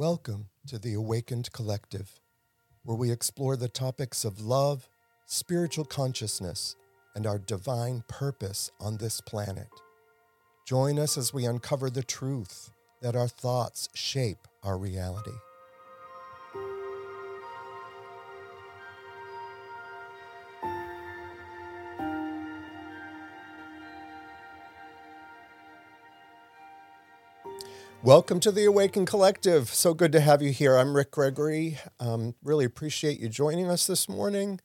Welcome to the Awakened Collective, where we explore the topics of love, spiritual consciousness, and our divine purpose on this planet. Join us as we uncover the truth that our thoughts shape our reality. Welcome to the Awaken Collective. So good to have you here. I'm Rick Gregory. Um, really appreciate you joining us this morning.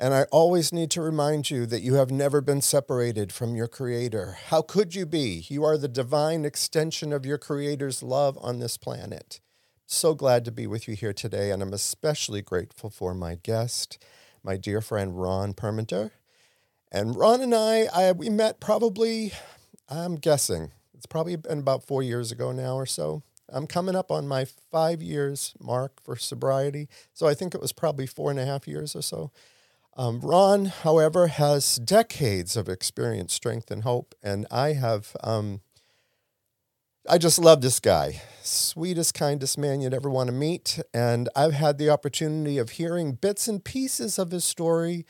And I always need to remind you that you have never been separated from your Creator. How could you be? You are the divine extension of your Creator's love on this planet. So glad to be with you here today, and I'm especially grateful for my guest, my dear friend Ron Permenter. And Ron and I, I we met probably, I'm guessing, it's probably been about four years ago now or so. I'm coming up on my five years mark for sobriety. So I think it was probably four and a half years or so. Um, Ron, however, has decades of experience, strength, and hope. And I have, um, I just love this guy. Sweetest, kindest man you'd ever want to meet. And I've had the opportunity of hearing bits and pieces of his story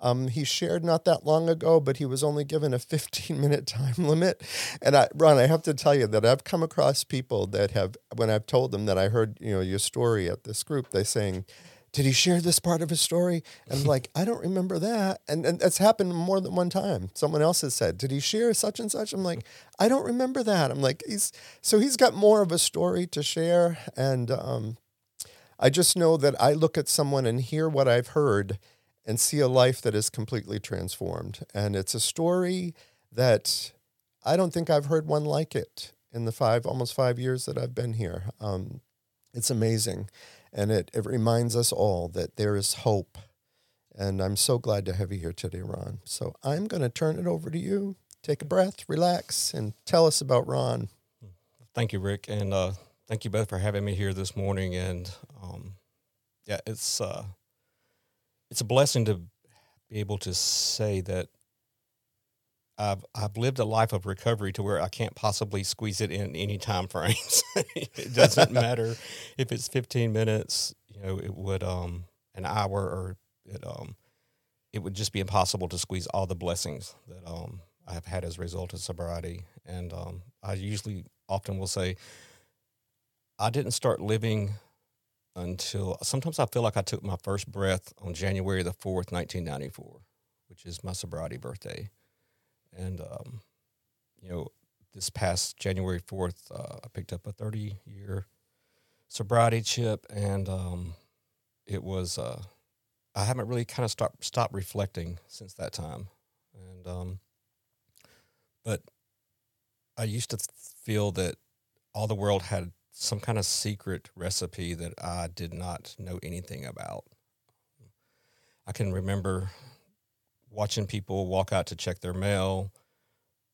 um, he shared not that long ago, but he was only given a 15 minute time limit. And I, Ron, I have to tell you that I've come across people that have, when I've told them that I heard, you know, your story at this group, they saying, did he share this part of his story? And I'm like, I don't remember that. And, and it's happened more than one time. Someone else has said, did he share such and such? I'm like, I don't remember that. I'm like, he's, so he's got more of a story to share. And um, I just know that I look at someone and hear what I've heard and see a life that is completely transformed. And it's a story that I don't think I've heard one like it in the five, almost five years that I've been here. Um, it's amazing. And it, it reminds us all that there is hope. And I'm so glad to have you here today, Ron. So I'm going to turn it over to you. Take a breath, relax, and tell us about Ron. Thank you, Rick. And uh, thank you both for having me here this morning. And um, yeah, it's. Uh, it's a blessing to be able to say that I've I've lived a life of recovery to where I can't possibly squeeze it in any time frames. it doesn't matter if it's 15 minutes, you know, it would um an hour or it um it would just be impossible to squeeze all the blessings that um I have had as a result of sobriety. And um I usually often will say I didn't start living until sometimes I feel like I took my first breath on January the 4th, 1994, which is my sobriety birthday. And, um, you know, this past January 4th, uh, I picked up a 30 year sobriety chip, and um, it was, uh, I haven't really kind of stopped, stopped reflecting since that time. And, um, but I used to feel that all the world had some kind of secret recipe that I did not know anything about. I can remember watching people walk out to check their mail,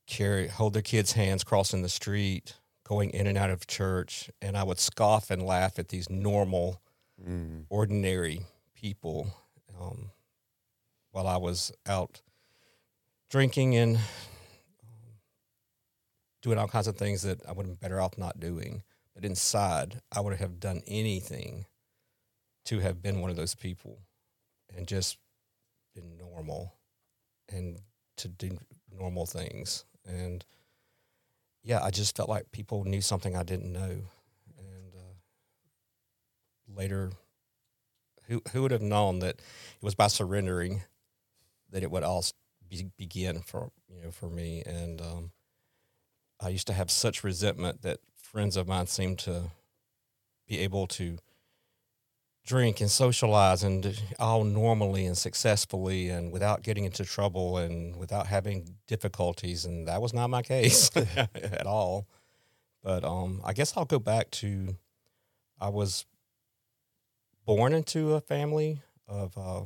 carry hold their kids' hands crossing the street, going in and out of church, and I would scoff and laugh at these normal, mm. ordinary people um, while I was out drinking and um, doing all kinds of things that I would have been better off not doing. But inside, I would have done anything to have been one of those people and just been normal and to do normal things. And yeah, I just felt like people knew something I didn't know. And uh, later, who who would have known that it was by surrendering that it would all be, begin for you know for me. And um, I used to have such resentment that friends of mine seem to be able to drink and socialize and all normally and successfully and without getting into trouble and without having difficulties and that was not my case at all. But um, i guess i'll go back to i was born into a family of uh,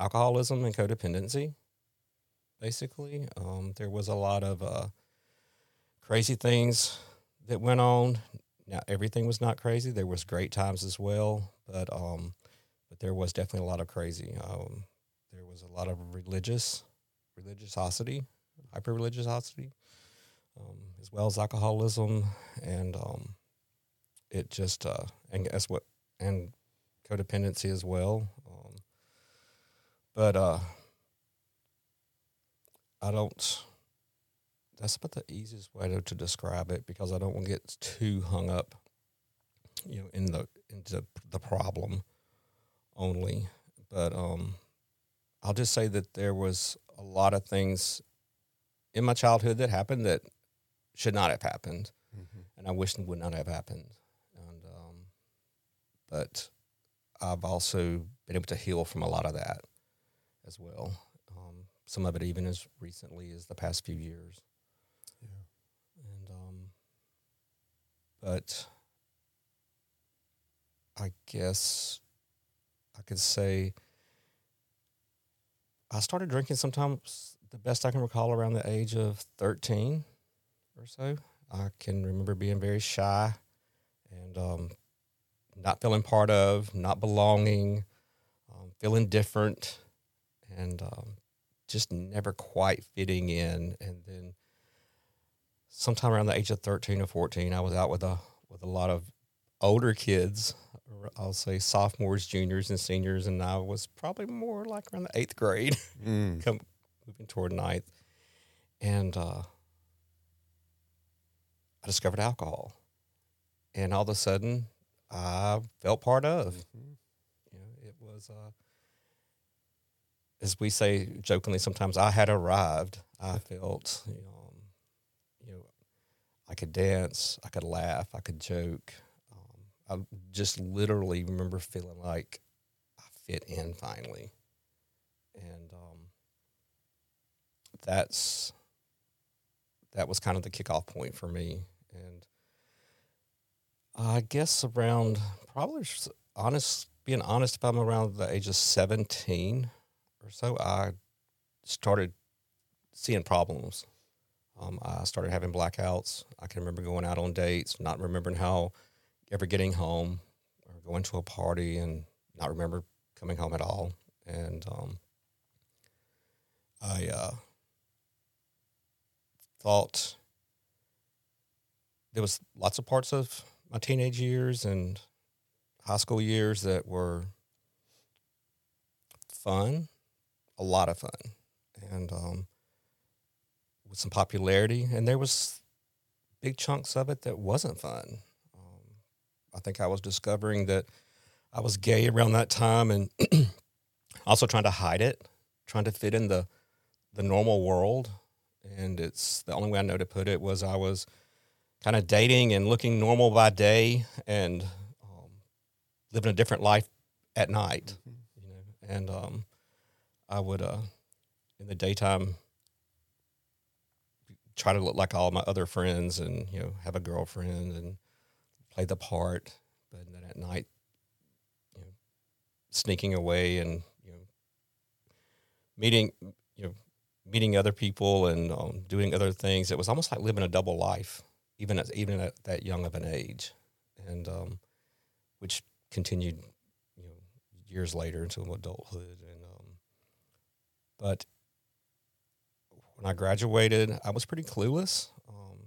alcoholism and codependency basically. Um, there was a lot of uh, crazy things that went on. Now everything was not crazy. There was great times as well, but um, but there was definitely a lot of crazy. Um, there was a lot of religious religiosity, hyper religiosity, um, as well as alcoholism and um, it just uh, and that's what and codependency as well. Um, but uh, I don't. That's about the easiest way to, to describe it because I don't want to get too hung up, you know, in the into the problem only. But um, I'll just say that there was a lot of things in my childhood that happened that should not have happened, mm-hmm. and I wish would not have happened. And um, but I've also been able to heal from a lot of that as well. Um, some of it even as recently as the past few years. Yeah. And um, but I guess I could say I started drinking sometimes the best I can recall around the age of 13 or so. I can remember being very shy and um, not feeling part of, not belonging, um, feeling different, and um, just never quite fitting in. And then sometime around the age of 13 or 14, I was out with a with a lot of older kids. I'll say sophomores, juniors, and seniors, and I was probably more like around the eighth grade, mm. come, moving toward ninth, and uh, I discovered alcohol, and all of a sudden I felt part of. Mm-hmm. You know, it was, uh, as we say jokingly sometimes, I had arrived. I felt, you know, you know, I could dance, I could laugh, I could joke. Um, I just literally remember feeling like I fit in finally, and um, that's that was kind of the kickoff point for me, and I guess around probably honest, being honest, if I'm around the age of 17 or so, I started seeing problems. Um, I started having blackouts. I can remember going out on dates, not remembering how ever getting home or going to a party and not remember coming home at all. And um, I uh, thought there was lots of parts of my teenage years and high school years that were fun, a lot of fun, and um, with some popularity. And there was big chunks of it that wasn't fun. Um, I think I was discovering that I was gay around that time, and also trying to hide it, trying to fit in the the normal world. And it's the only way I know to put it was I was kind of dating and looking normal by day and um, living a different life at night. Mm-hmm. You know, and um, I would uh, in the daytime try to look like all my other friends and you know have a girlfriend and play the part, but then at night, you know, sneaking away and you know meeting you know meeting other people and um, doing other things. It was almost like living a double life even at even at that young of an age, and um, which continued, you know, years later into adulthood. And um, but when I graduated, I was pretty clueless. Um,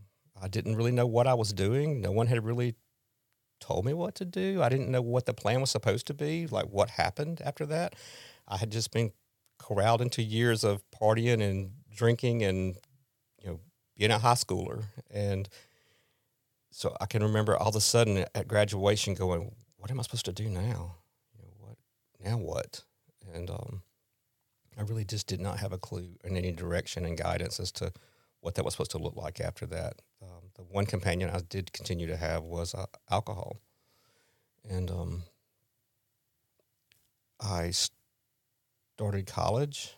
I didn't really know what I was doing. No one had really told me what to do. I didn't know what the plan was supposed to be. Like what happened after that. I had just been corralled into years of partying and drinking and you know being a high schooler and so I can remember all of a sudden at graduation going, what am I supposed to do now? You know, what now what? And um, I really just did not have a clue in any direction and guidance as to what that was supposed to look like after that. Um, the one companion I did continue to have was uh, alcohol. And um, I started college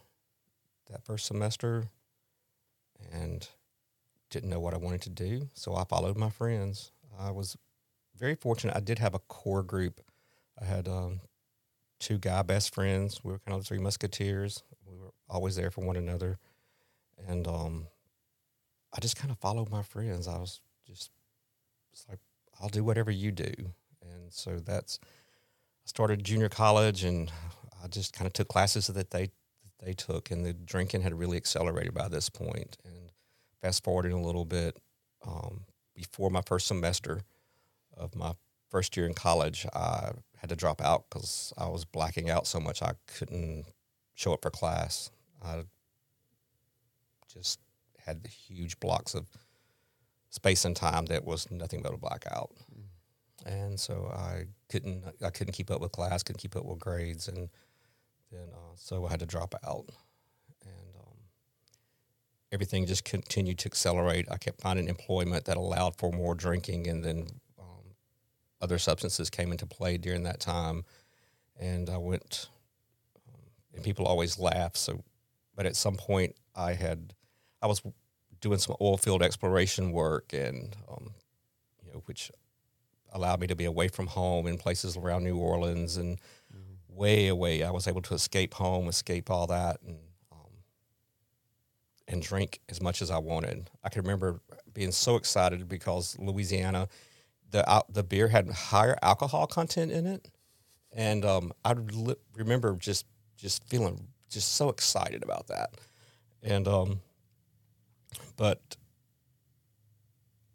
that first semester and didn't know what I wanted to do, so I followed my friends. I was very fortunate. I did have a core group. I had um, two guy best friends. We were kind of the three musketeers. We were always there for one another, and um, I just kind of followed my friends. I was just like I'll do whatever you do, and so that's. I started junior college, and I just kind of took classes that they that they took, and the drinking had really accelerated by this point. point, and fast forwarding a little bit, um, before my first semester of my first year in college, I had to drop out because I was blacking out so much I couldn't show up for class. I just had huge blocks of space and time that was nothing but a blackout. And so I couldn't I couldn't keep up with class, couldn't keep up with grades, and then uh, so I had to drop out. And um, everything just continued to accelerate. I kept finding employment that allowed for more drinking, and then other substances came into play during that time. And I went, um, and people always laugh. So, but at some point, I had, I was doing some oil field exploration work, and um, you know, which allowed me to be away from home in places around New Orleans and mm-hmm. way away. I was able to escape home, escape all that, and um, and drink as much as I wanted. I can remember being so excited because Louisiana, the the beer had higher alcohol content in it, and um, I li- remember just just feeling just so excited about that, and um, but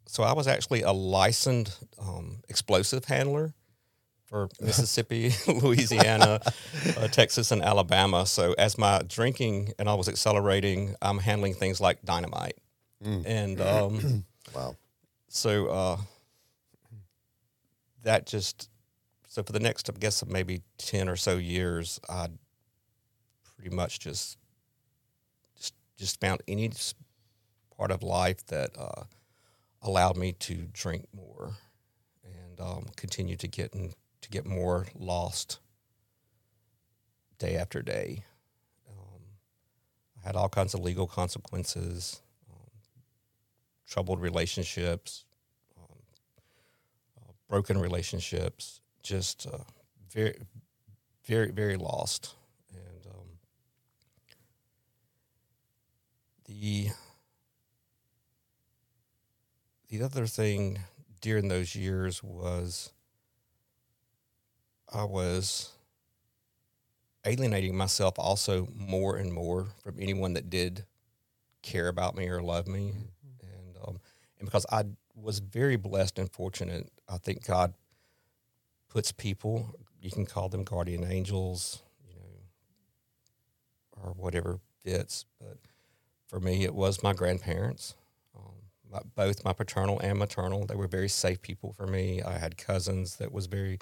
so I was actually a licensed um, explosive handler for Mississippi, Louisiana, uh, Texas, and Alabama. So as my drinking and I was accelerating, I'm handling things like dynamite. Mm. And um, wow. So uh, that just so for the next, I guess, maybe ten or so years, I pretty much just just just found any part of life that. Uh, allowed me to drink more and um, continue to get in, to get more lost day after day. Um, I had all kinds of legal consequences, um, troubled relationships, broken relationships, just uh, very, very, very lost. And um, the the other thing during those years was I was alienating myself also more and more from anyone that did care about me or love me, mm-hmm. and um, and because I was very blessed and fortunate, I think God puts people you can call them guardian angels, you know, or whatever fits, but for me it was my grandparents um, my, both my paternal and maternal. They were very safe people for me. I had cousins that was very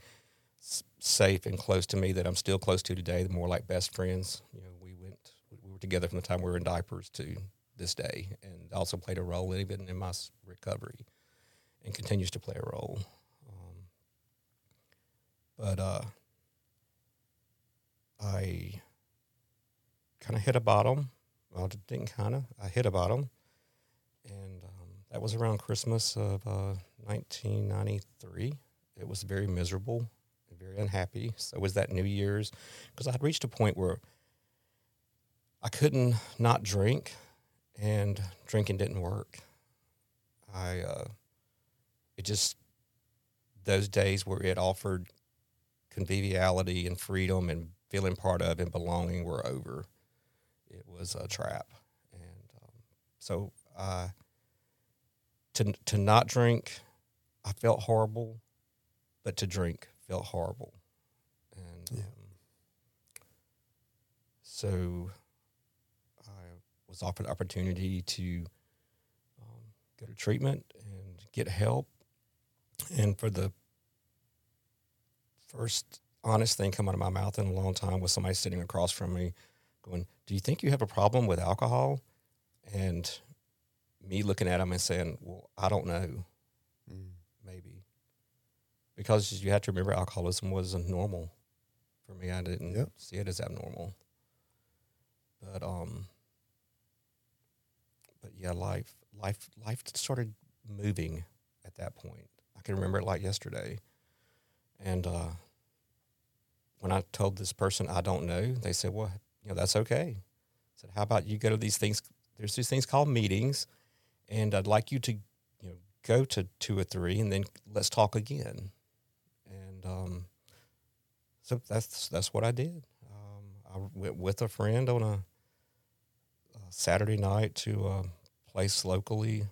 s- safe and close to me that I'm still close to today. More like best friends. You know, we went we were together from the time we were in diapers to this day, and also played a role even in my recovery, and continues to play a role. Um, but uh, I kind of hit a bottom. Well, I didn't kind of. I hit a bottom, and that was around Christmas of uh, 1993. It was very miserable, very unhappy. So was that New Year's because I had reached a point where I couldn't not drink, and drinking didn't work. I uh, it just those days where it offered conviviality and freedom and feeling part of and belonging were over. It was a trap, and um, so I to to not drink, I felt horrible, but to drink felt horrible, and yeah. um, so I was offered the opportunity to um, go to treatment and get help, and for the first honest thing come out of my mouth in a long time was somebody sitting across from me, going, "Do you think you have a problem with alcohol?" and me looking at him and saying, "Well, I don't know, mm. maybe," because you have to remember alcoholism wasn't normal for me. I didn't yep. see it as abnormal, but um, but yeah, life, life, life started moving at that point. Can remember it like yesterday, and uh, when I told this person I don't know, they said, "Well, you know, that's okay." I said, "How about you go to these things?" There's these things called meetings and I'd like you to you know go to two or three, and then let's talk again. And um, so that's that's what I did. Um, I went with a friend on a, a Saturday night to a place locally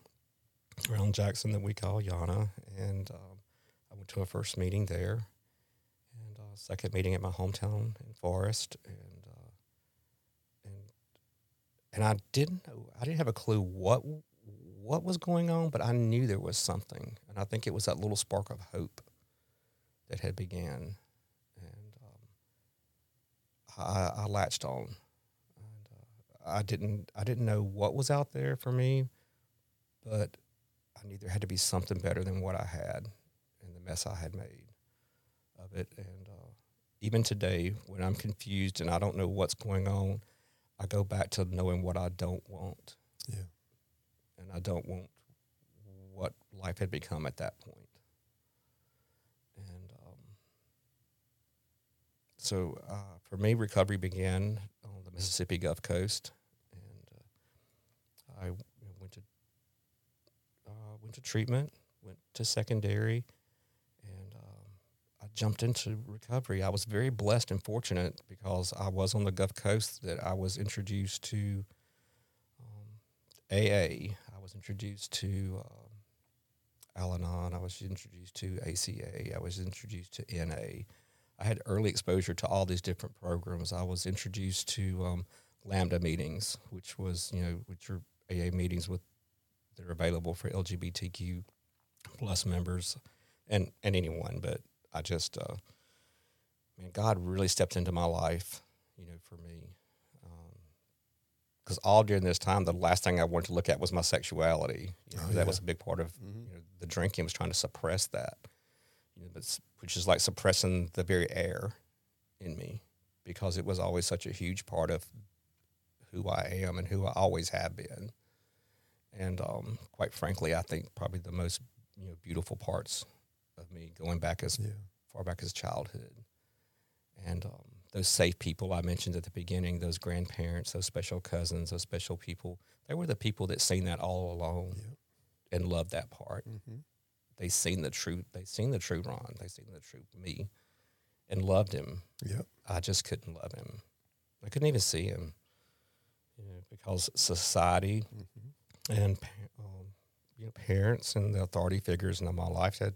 around Jackson that we call Yana, and um, I went to a first meeting there, and a second meeting at my hometown in Forest, and uh, and and I didn't know, I didn't have a clue what what was going on, but I knew there was something, and I think it was that little spark of hope that had began, and um, I, I latched on. Uh, I didn't I didn't know what was out there for me, but I knew there had to be something better than what I had and the mess I had made of it. And uh, even today, when I'm confused and I don't know what's going on, I go back to knowing what I don't want. Yeah. And I don't want what life had become at that point. And um, so uh, for me, recovery began on the Mississippi Gulf Coast. And uh, I went to uh, went to treatment, went to secondary, and um, I jumped into recovery. I was very blessed and fortunate because I was on the Gulf Coast that I was introduced to um, AA. I was introduced to um, Al-Anon. I was introduced to ACA. I was introduced to NA. I had early exposure to all these different programs. I was introduced to um, Lambda meetings, which was you know which are AA meetings with that are available for LGBTQ plus members and and anyone. But I just, uh, man, God really stepped into my life, you know, for me. Because all during this time, the last thing I wanted to look at was my sexuality. You know, Oh, That yeah. was a big part of Mhm. you know, the drinking was trying to suppress that, you know, but, which is like suppressing the very air in me because it was always such a huge part of who I am and who I always have been. And um, quite frankly, I think probably the most you know beautiful parts of me going back as Yeah. far back as childhood, and um, those safe people I mentioned at the beginning, those grandparents, those special cousins, those special people. They were the people that seen that all along Yep. and loved that part. Mm-hmm. They seen the true. They seen the true Ron. They seen the true me, and loved him. Yep. I just couldn't love him. I couldn't even see him, you know, because society Mm-hmm. And um, you know, parents and the authority figures in my life had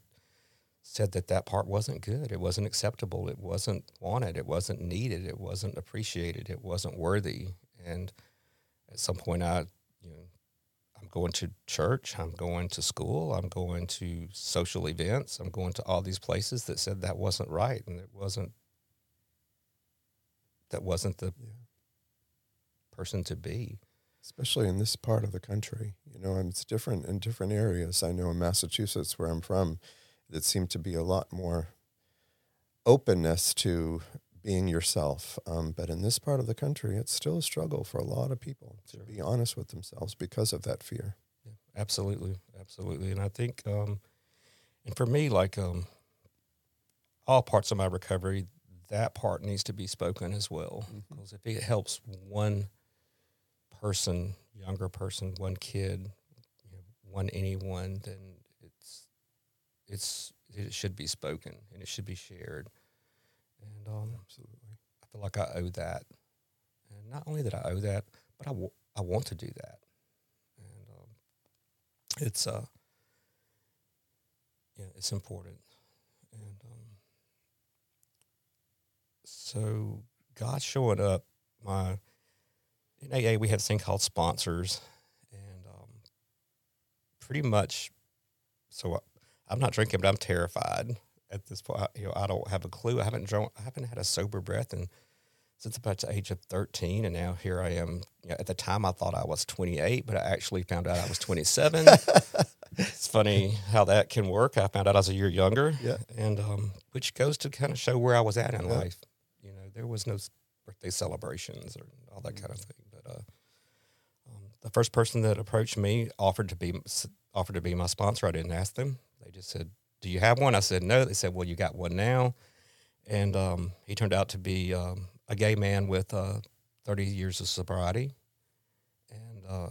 said that that part wasn't good. It wasn't acceptable. It wasn't wanted. It wasn't needed. It wasn't appreciated. It wasn't worthy. And at some point, I, you know, I'm going to church. I'm going to school. I'm going to social events. I'm going to all these places that said that wasn't right and it wasn't. That wasn't the Yeah. person to be. Especially in this part of the country. You know, and it's different in different areas. I know in Massachusetts, where I'm from, it seemed to be a lot more openness to being yourself. Um, but in this part of the country, it's still a struggle for a lot of people Sure. to be honest with themselves because of that fear. Yeah, absolutely, absolutely. And I think, um, and for me, like um, all parts of my recovery, that part needs to be spoken as well. Because if it helps one person, younger person, one kid, you know, one anyone, then it's it's it should be spoken and it should be shared. And um, Absolutely. I feel like I owe that. And not only that I owe that, but I, w- I want to do that. And um, it's uh yeah, it's important. And um, so God showing up, my in AA we have this thing called sponsors, and um, pretty much. So I, I'm not drinking, but I'm terrified at this point. I- You know, I don't have a clue. I haven't drunk. I haven't had a sober breath and since about the age of 13 and now here i am you know, at the time i thought i was 28 but i actually found out i was 27 it's funny how that can work i found out i was a year younger Yeah. and um, which goes to kind of show where i was at in Yeah. life you know there was no birthday celebrations or all that kind of thing but uh, um, the first person that approached me offered to be offered to be my sponsor. I didn't ask them. They just said do you have one? I said no. They said well you got one now. And um, he turned out to be um, a gay man with uh, 30 years of sobriety. And uh,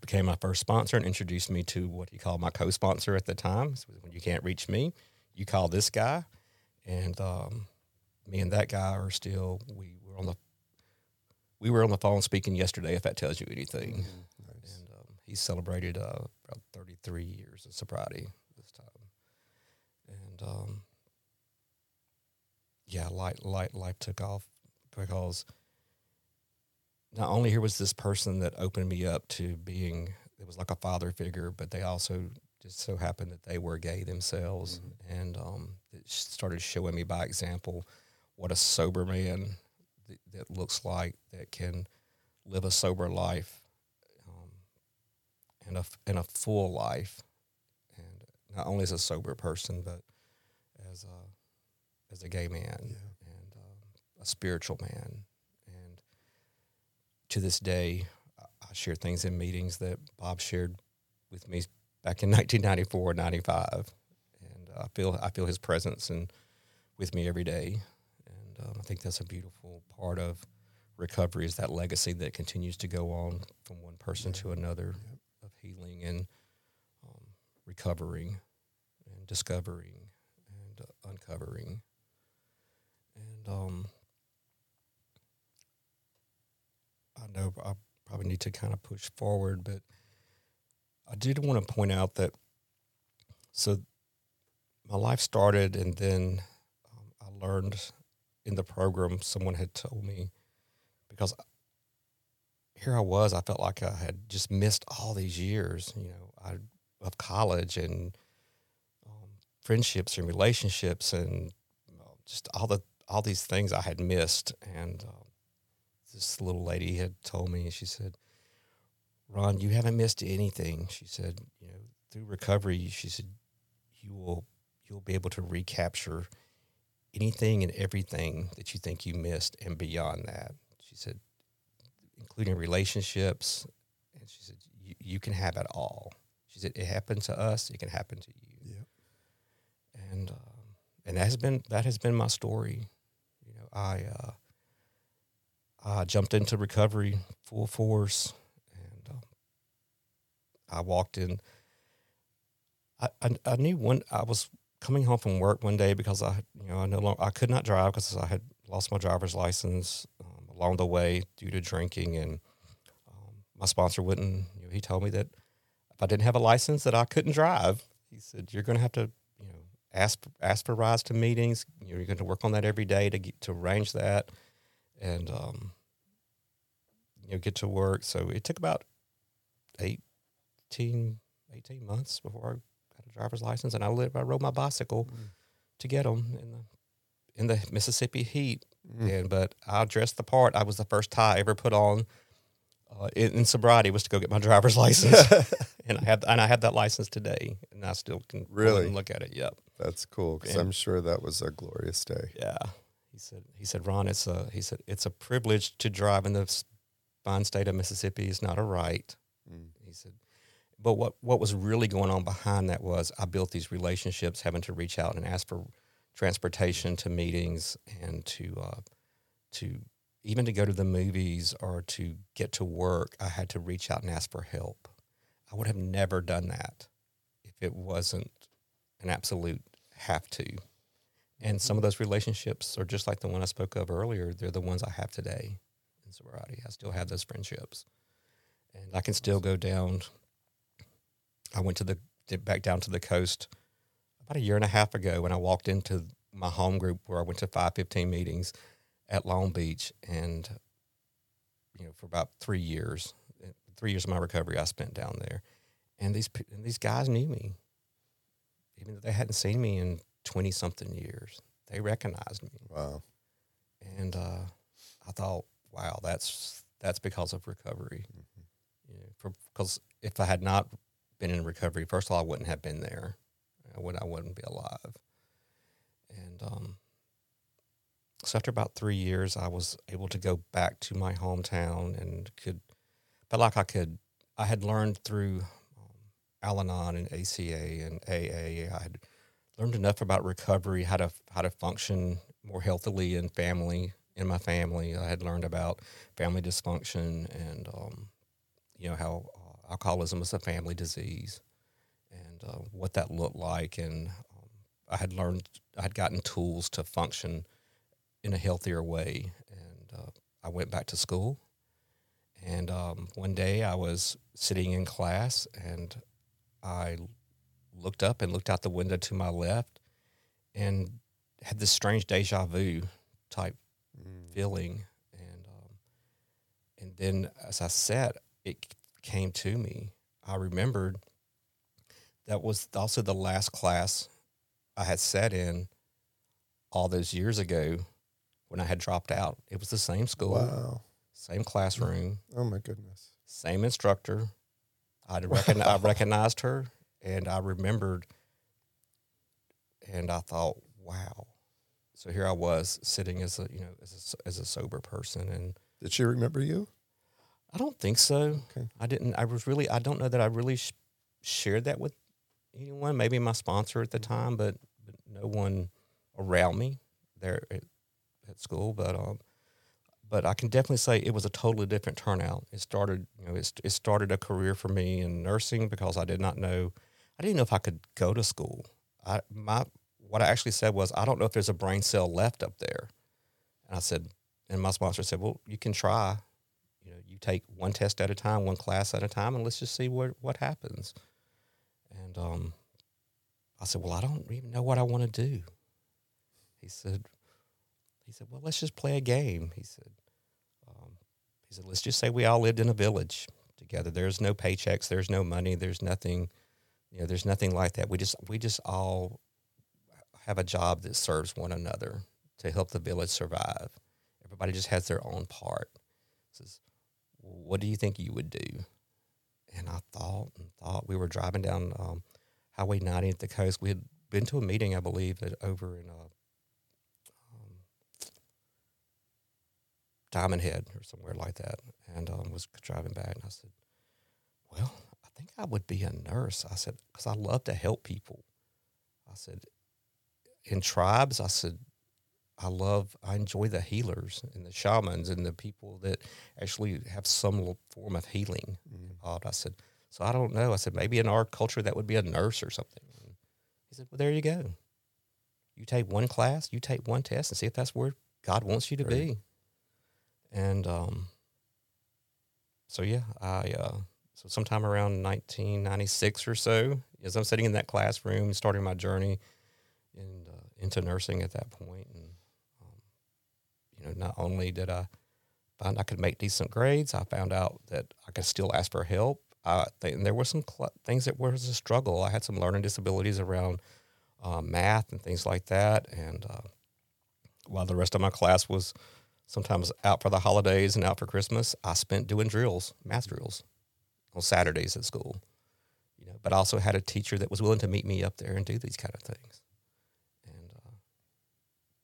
became my first sponsor and introduced me to what he called my co-sponsor at the time. So when you can't reach me you call this guy. And um, me and that guy are still we were on the we were on the phone speaking yesterday if that tells you anything Mhm. Nice. and um, he celebrated uh, about 33 years of sobriety this time. And um, yeah, life, life, life took off because not only here was this person that opened me up to being it was like a father figure, but they also just so happened that they were gay themselves, mm-hmm. and um, it started showing me by example what a sober man that, that looks like that can live a sober life um, and a and a full life, and not only as a sober person, but as a as a gay man yeah. and um, a spiritual man, and to this day, I share things in meetings that Bob shared with me back in 1994, 95, and I feel I feel his presence and with me every day, um, I think that's a beautiful part of recovery is that legacy that continues to go on from one person yeah. to another yep. of healing and um, recovering and discovering and uh, uncovering and um, I know I probably need to kind of push forward, but I did want to point out that so my life started and then um, I learned in the program someone had told me because here I was, I felt like I had just missed all these years, you know, I, of college and um, friendships and relationships and just all the all these things I had missed. And uh, this little lady had told me, she said, "Ron, you haven't missed anything." She said, "You know, through recovery, she said you will you'll be able to recapture." Anything and everything that you think you missed and beyond that. She said, including relationships. And she said, you can have it all. She said, it happened to us. It can happen to you. Yeah. And, um, and that has been, that has been my story. You know, I, uh, I jumped into recovery full force and um, I walked in. I, I, I knew when I was coming home from work one day because I, you know, I no longer, I could not drive because I had lost my driver's license. Um, along the way due to drinking. And um, my sponsor wouldn't, you know, he told me that if I didn't have a license that I couldn't drive. He said, you're going to have to, you know, ask, ask for rides to meetings. You're going to work on that every day to get, to arrange that and, um, you know, get to work. So it took about 18, 18 months before I driver's license and I lived, I rode my bicycle mm. to get them in the, in the Mississippi heat Mm. And but I dressed the part. I was the first tie I ever put on uh, in, in, sobriety was to go get my driver's license, and I have and I have that license today, and I still can really look at it. Yep, that's cool because I'm sure that was a glorious day. Yeah, he said. He said, Ron, it's a he said it's a privilege to drive in the fine state of Mississippi. It's not a right. Mm. He said, but what what was really going on behind that was I built these relationships, having to reach out and ask for transportation to meetings and to uh, to even to go to the movies or to get to work, I had to reach out and ask for help. I would have never done that if it wasn't an absolute have to. And some of those relationships are just like the one I spoke of earlier. They're the ones I have today in sobriety. I still have those friendships, and I can still go down. I went to the back down to the coast about a year and a half ago when I walked into my home group where I went to 515 meetings at Long Beach and you know for about 3 years 3 years of my recovery I spent down there. And these and these guys knew me even though they hadn't seen me in 20 something years. They recognized me. Wow. And uh, I thought wow that's that's because of recovery. Mm-hmm. you know because if I had not been in recovery first of all I wouldn't have been there I would I wouldn't be alive. And um, so after about three years, I was able to go back to my hometown and could felt like I could. I had learned through um, Al-Anon and ACA and AA. I had learned enough about recovery, how to how to function more healthily in family in my family. I had learned about family dysfunction and um, you know how alcoholism is a family disease and uh, what that looked like. And um, I had learned, I had gotten tools to function in a healthier way. And uh, I went back to school. And um, one day I was sitting in class and I looked up and looked out the window to my left. and had this strange deja vu type Mm. feeling, and um, and then as I sat, it came to me. I remembered that was also the last class I had sat in all those years ago when I had dropped out. It was the same school, Wow. same classroom, Oh my goodness. same instructor. I recogn- I recognized her, and I remembered, and I thought, "Wow." So here I was sitting as a you know as a, as a sober person, and Did she remember you? I don't think so. Okay. I didn't. I was really. I don't know that I really sh- shared that with anyone. Maybe my sponsor at the time, but, but no one around me there at, at school. But um, but I can definitely say it was a totally different turnout. It started. You know, it, it started a career for me in nursing because I did not know. I didn't know if I could go to school. I my what I actually said was I don't know if there's a brain cell left up there. And I said, and my sponsor said, well, you can try you take one test at a time, one class at a time, and let's just see what what happens. And um, I said, well, I don't even know what I want to do. He said, he said, well, let's just play a game. He said, um, he said, let's just say we all lived in a village together. There's no paychecks, there's no money, there's nothing, you know, there's nothing like that. We just we just all have a job that serves one another to help the village survive. Everybody just has their own part. Says, what do you think you would do? And I thought and thought. We were driving down um, Highway 90 at the coast. We had been to a meeting, I believe, over in uh, um, Diamond Head or somewhere like that, and um, was driving back. And I said, "Well, I think I would be a nurse." I said, "Because I love to help people." I said, "In tribes," I said, I love, I enjoy the healers and the shamans and the people that actually have some form of healing Mm. involved. I said, so I don't know. I said, maybe in our culture that would be a nurse or something. And he said, well, there you go. You take one class, you take one test and see if that's where God wants you to Right. be. And um, so, yeah, I, uh, so sometime around 1996 or so, as I'm sitting in that classroom, starting my journey in, uh, into nursing at that point, and know, not only did I find I could make decent grades, I found out that I could still ask for help. And there were some cl- things that was a struggle. I had some learning disabilities around uh, math and things like that, and uh, while the rest of my class was sometimes out for the holidays and out for Christmas, I spent doing drills, math drills, on Saturdays at school. You know, but I also had a teacher that was willing to meet me up there and do these kind of things. And uh,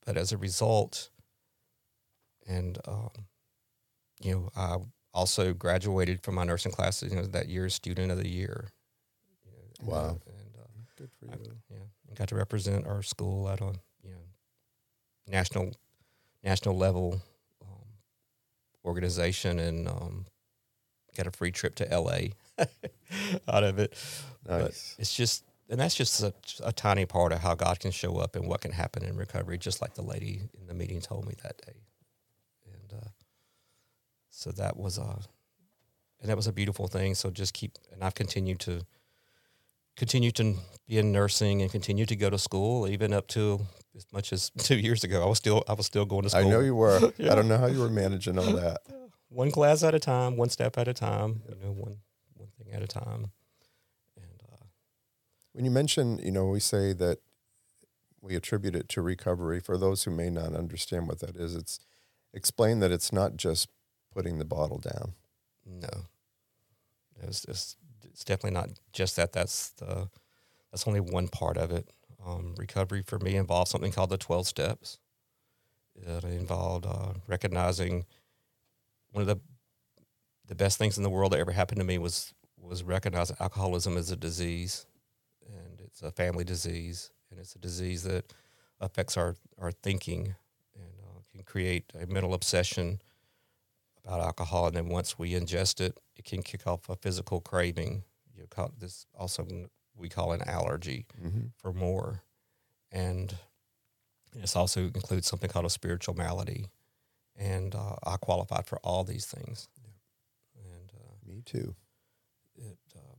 but as a result, and um, you know, I also graduated from my nursing classes. You know, that year, student of the year. You know, and, Wow. And uh, Good for I, you. yeah, and got to represent our school at a you know national national level um, organization, and um, got a free trip to L.A. out of it. But Nice. it's just, and that's just a, a tiny part of how God can show up and what can happen in recovery, just like the lady in the meeting told me that day. So that was uh, and that was a beautiful thing. So just keep, and I've continued to continue to be in nursing and continue to go to school, even up to as much as two years ago. I was still, I was still going to school. I know you were. Yeah. I don't know how you were managing all that. one class at a time, one step at a time. You know, one one thing at a time. And uh, When you mention, you know, we say that we attribute it to recovery. For those who may not understand what that is, it's explain that it's not just putting the bottle down. No, it's, it's, it's definitely not just that. That's the that's only one part of it. Um, recovery for me involved something called the twelve steps. It involved uh, recognizing one of the the best things in the world that ever happened to me was was recognizing alcoholism as a disease, and it's a family disease, and it's a disease that affects our our thinking and uh, can create a mental obsession about alcohol, and then once we ingest it, it can kick off a physical craving. You call this also we call an allergy Mm-hmm. for more, and this also includes something called a spiritual malady, and uh, I qualified for all these things, and uh, Me too. it um,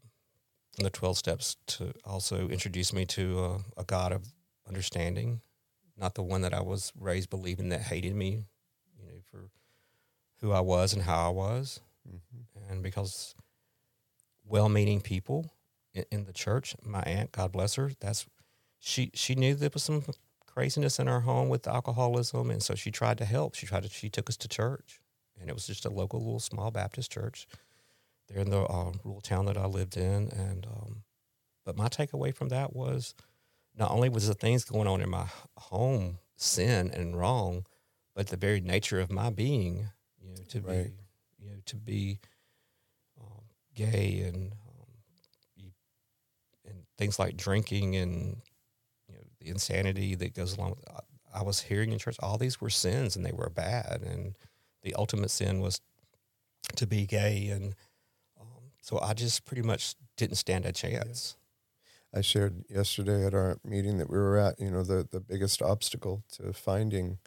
the twelve steps to also introduce me to uh, a God of understanding, not the one that I was raised believing that hated me, you know, for who I was and how I was, mm-hmm. and because well-meaning people in, in the church, my aunt, God bless her, that's she she knew there was some craziness in our home with alcoholism, and so she tried to help. She tried to she took us to church, and it was just a local little small Baptist church there in the uh, rural town that I lived in, and um, but my takeaway from that was not only was the things going on in my home sin and wrong, but the very nature of my being, you know, to right. be you know to be um, gay and um, and things like drinking and you know the insanity that goes along with I was hearing in church all these were sins and they were bad and the ultimate sin was to be gay and um, so I just pretty much didn't stand a chance. Yeah. I shared yesterday at our meeting that we were at, you know, the, the biggest obstacle to finding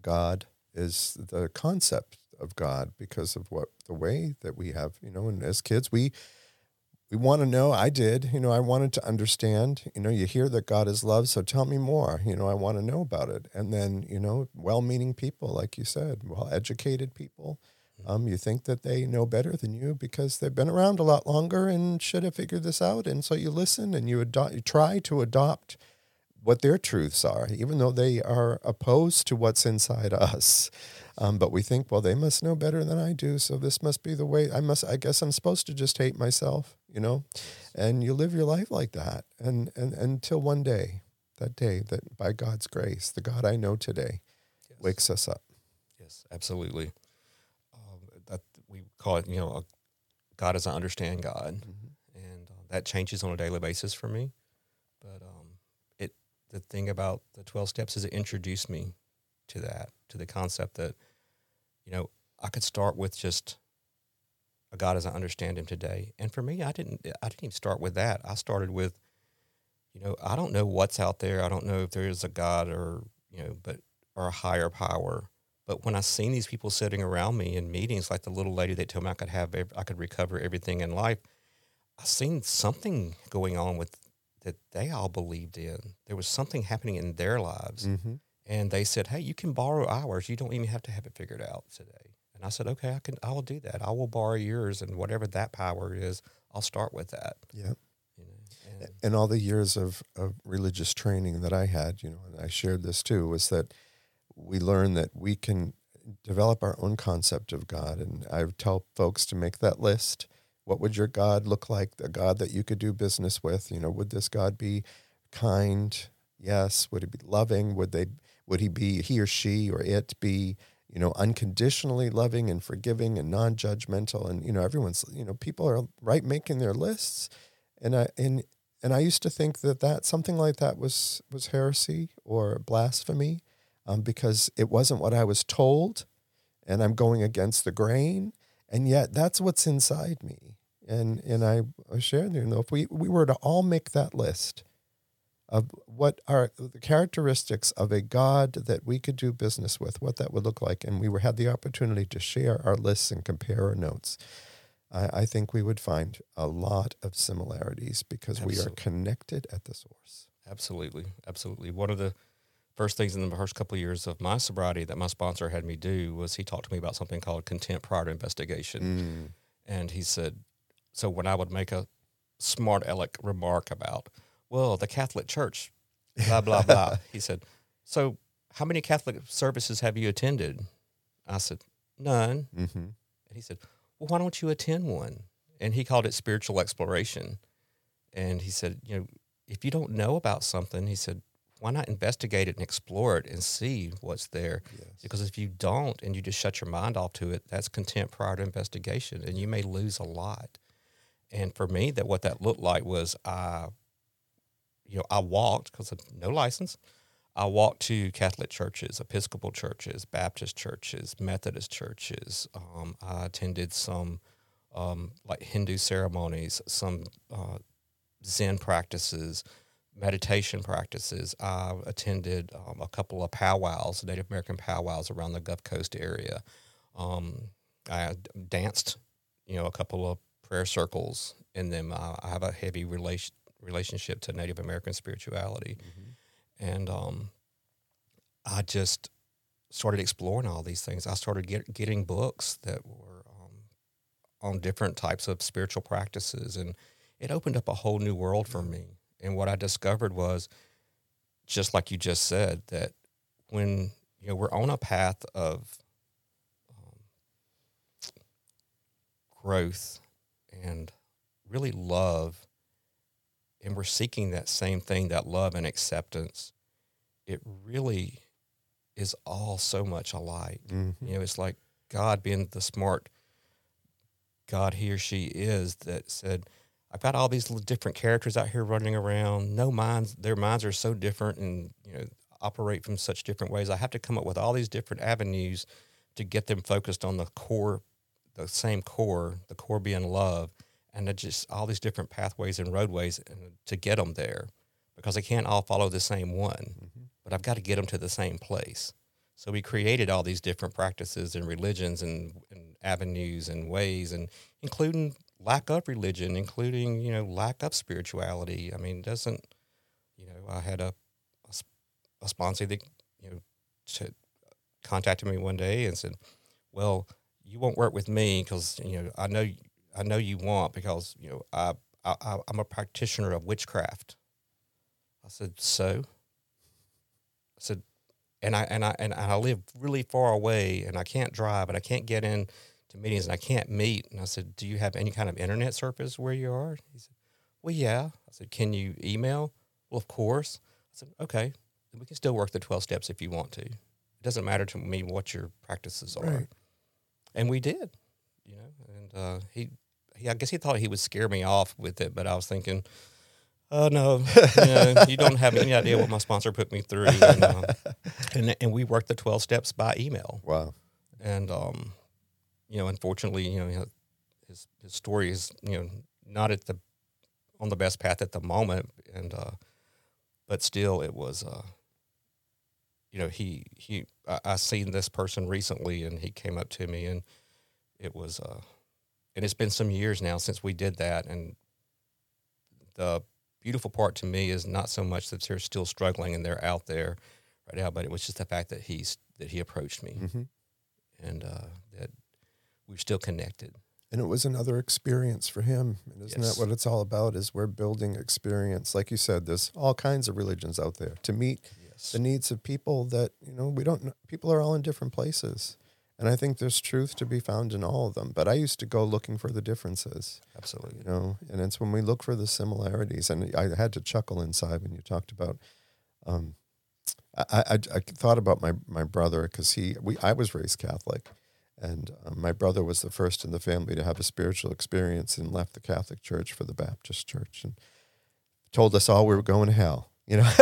God is the concept of God because of what the way that we have, you know, and as kids we we want to know. I did. You know, I wanted to understand. You know, you hear that God is love, so tell me more. You know, I want to know about it. And then, you know, well meaning people, like you said, well educated people. Mm-hmm. Um, you think that they know better than you because they've been around a lot longer and should have figured this out. And so you listen and you, adopt, you try to adopt what their truths are, even though they are opposed to what's inside us. Um, but we think, well, they must know better than I do, so this must be the way. I must. I guess I'm supposed to just hate myself, you know. And you live your life like that, and and, until one day, that day that by God's grace, the God I know today, yes. wakes us up. Yes, absolutely. Um, that we call it, you know, a, God as I understand God, mm-hmm. and uh, that changes on a daily basis for me. The thing about the twelve steps is it introduced me to that, to the concept that, you know, I could start with just a God as I understand him today. And for me, I didn't I didn't even start with that. I started with, you know, I don't know what's out there. I don't know if there is a God or, you know, but or a higher power. But when I seen these people sitting around me in meetings, like the little lady that told me I could have, I could recover everything in life, I seen something going on with that they all believed in. There was something happening in their lives, mm-hmm and they said, "Hey, you can borrow ours. You don't even have to have it figured out today." And I said, "Okay, I can. I will do that. I will borrow yours, and whatever that power is, I'll start with that." Yeah. You know, and, and all the years of, of religious training that I had, you know, and I shared this too, was that we learn that we can develop our own concept of God. And I tell folks to make that list. What would your God look like? The God that you could do business with? You know, would this God be kind? Yes. Would he be loving? Would they would he be he or she or it be you know unconditionally loving and forgiving and non-judgmental and you know everyone's you know people are right making their lists and I and and I used to think that that something like that was was heresy or blasphemy um, because it wasn't what I was told and I'm going against the grain and yet that's what's inside me and and I, I shared you know if we we were to all make that list of what are the characteristics of a God that we could do business with, what that would look like. And we were, had the opportunity to share our lists and compare our notes. I, I think we would find a lot of similarities because Absolutely. we are connected at the source. Absolutely. Absolutely. One of the first things in the first couple of years of my sobriety that my sponsor had me do was he talked to me about something called contempt prior to investigation. Mm. And he said, so when I would make a smart aleck remark about – well, the Catholic Church, blah, blah, blah. he said, so how many Catholic services have you attended? I said, none. Mm-hmm. And he said, well, why don't you attend one? And he called it spiritual exploration. And he said, you know, if you don't know about something, he said, why not investigate it and explore it and see what's there? Yes. Because if you don't and you just shut your mind off to it, that's contempt prior to investigation, and you may lose a lot. And for me, that what that looked like was I you know, I walked because no license. I walked to Catholic churches, Episcopal churches, Baptist churches, Methodist churches. Um, I attended some um, like Hindu ceremonies, some uh, Zen practices, meditation practices. I attended um, a couple of powwows, Native American powwows around the Gulf Coast area. Um, I danced, you know, a couple of prayer circles in them. I have a heavy relation relationship to Native American spirituality. Mm-hmm. and um, I just started exploring all these things. I started get, getting books that were um, on different types of spiritual practices, and it opened up a whole new world for me. And what I discovered was, just like you just said, that when you know we're on a path of um, growth and really love, and we're seeking that same thing, that love and acceptance, it really is all so much alike. Mm-hmm. You know, it's like God being the smart God he or she is that said, I've got all these little different characters out here running around. No minds, their minds are so different and, you know, operate from such different ways. I have to come up with all these different avenues to get them focused on the core, the same core, the core being love, and just all these different pathways and roadways to get them there because they can't all follow the same one. Mm-hmm. But I've got to get them to the same place. So we created all these different practices and religions and, and avenues and ways, and including lack of religion, including you know lack of spirituality. I mean, doesn't you know? I had a a sponsor that you know to, contacted me one day and said, "Well, you won't work with me because you know I know I know you want because you know I I- I'm a practitioner of witchcraft." I said, "So." I said, and I and I and I live really far away, and I can't drive, and I can't get in to meetings, and I can't meet. And I said, "Do you have any kind of internet service where you are?" He said, "Well, yeah." I said, "Can you email?" Well, of course. I said, "Okay, then we can still work the twelve steps if you want to. It doesn't matter to me what your practices are." Right. And we did, you know. And uh, he, he, I guess he thought he would scare me off with it, but I was thinking. Oh no! you, know, you don't have any idea what my sponsor put me through, and, uh, and and we worked the twelve steps by email Wow. and um, you know, unfortunately, you know, his his story is you know not at the on the best path at the moment, and uh, but still, it was uh, you know, he he I, I seen this person recently, and he came up to me, and it was uh, and it's been some years now since we did that, and the beautiful part to me is not so much that they're still struggling and they're out there right now, but it was just the fact that he's that he approached me. Hmm and uh, we're still connected. And it was another experience for him. And isn't Yes. that what it's all about? Is we're building experience. Like you said, there's all kinds of religions out there to meet Yes. the needs of people that you know we don't know. People are all in different places, and I think there's truth to be found in all of them. But I used to go looking for the differences, Absolutely. you know, and it's when we look for the similarities. And I had to chuckle inside when you talked about. Um, I, I, I thought about my my brother because he we I was raised Catholic, and um, my brother was the first in the family to have a spiritual experience and left the Catholic Church for the Baptist Church and told us all we were going to hell. You know,